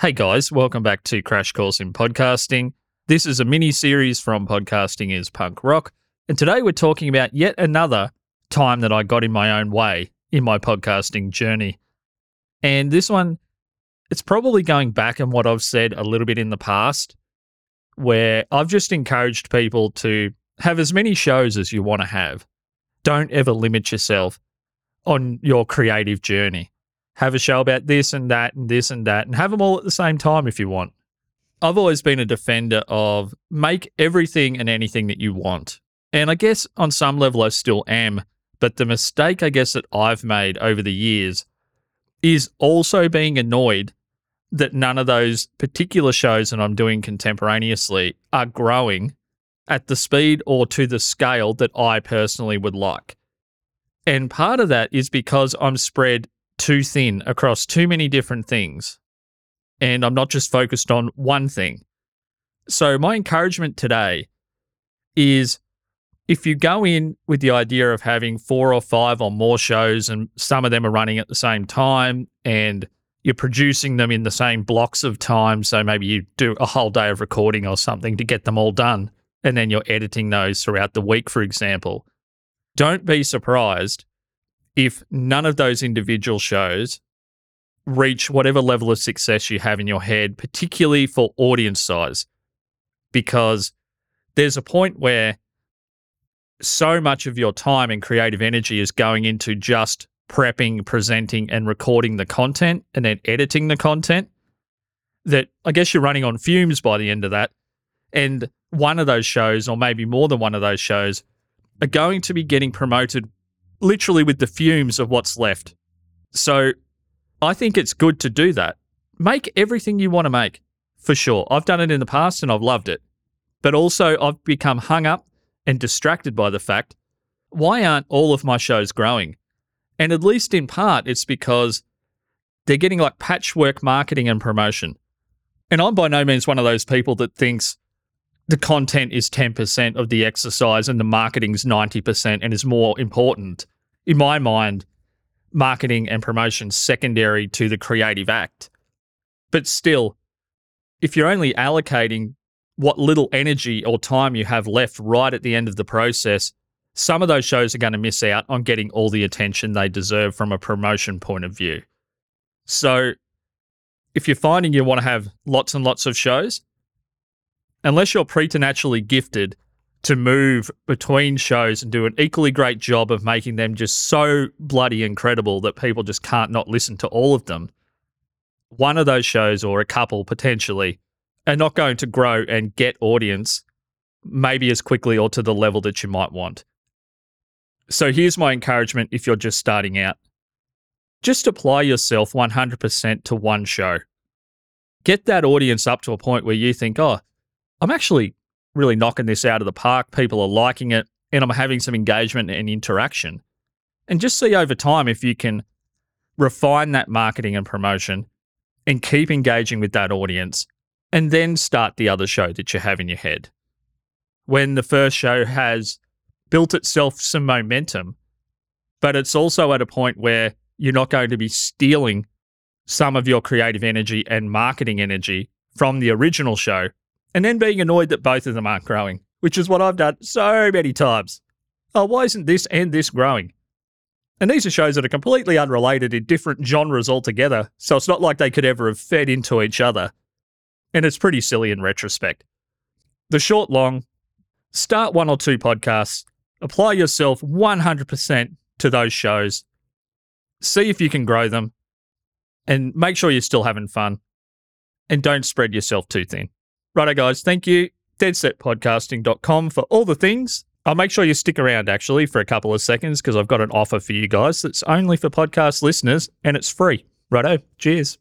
Hey guys, welcome back to Crash Course in Podcasting. This is a mini series from Podcasting is Punk Rock. And today we're talking about yet another time that I got in my own way in my podcasting journey. And this one, it's probably going back on what I've said a little bit in the past, where I've just encouraged people to have as many shows as you want to have. Don't ever limit yourself on your creative journey. Have a show about this and that and this and that and have them all at the same time if you want. I've always been a defender of make everything and anything that you want. And I guess on some level I still am. But the mistake I guess that I've made over the years is also being annoyed that none of those particular shows that I'm doing contemporaneously are growing at the speed or to the scale that I personally would like. And part of that is because I'm spread too thin across too many different things. And I'm not just focused on one thing. So, my encouragement today is if you go in with the idea of having four or five or more shows, and some of them are running at the same time, and you're producing them in the same blocks of time. So maybe you do a whole day of recording or something to get them all done, and then you're editing those throughout the week, for example. Don't be surprised if none of those individual shows reach whatever level of success you have in your head, particularly for audience size, because there's a point where so much of your time and creative energy is going into just prepping, presenting, and recording the content and then editing the content that I guess you're running on fumes by the end of that. And one of those shows, or maybe more than one of those shows, are going to be getting promoted literally with the fumes of what's left. So I think it's good to do that. Make everything you want to make, for sure. I've done it in the past and I've loved it. But also, I've become hung up and distracted by the fact why aren't all of my shows growing? And at least in part, it's because they're getting like patchwork marketing and promotion. And I'm by no means one of those people that thinks the content is 10% of the exercise and the marketing's 90% and is more important. In my mind, marketing and promotion secondary to the creative act. But still, if you're only allocating what little energy or time you have left right at the end of the process, some of those shows are going to miss out on getting all the attention they deserve from a promotion point of view. So, if you're finding you want to have lots and lots of shows, unless you're preternaturally gifted to move between shows and do an equally great job of making them just so bloody incredible that people just can't not listen to all of them, one of those shows or a couple potentially are not going to grow and get audience maybe as quickly or to the level that you might want. So here's my encouragement if you're just starting out just apply yourself 100% to one show. Get that audience up to a point where you think, oh, I'm actually really knocking this out of the park. People are liking it, and I'm having some engagement and interaction. And just see over time if you can refine that marketing and promotion and keep engaging with that audience, and then start the other show that you have in your head. When the first show has built itself some momentum, but it's also at a point where you're not going to be stealing some of your creative energy and marketing energy from the original show and then being annoyed that both of them aren't growing, which is what I've done so many times. Oh, why isn't this and this growing? And these are shows that are completely unrelated in different genres altogether, so it's not like they could ever have fed into each other. And it's pretty silly in retrospect. The short long, start one or two podcasts, apply yourself 100% to those shows, see if you can grow them, and make sure you're still having fun. And don't spread yourself too thin. Righto, guys. Thank you. Deadsetpodcasting.com for all the things. I'll make sure you stick around actually for a couple of seconds because I've got an offer for you guys that's only for podcast listeners and it's free. Righto. Cheers.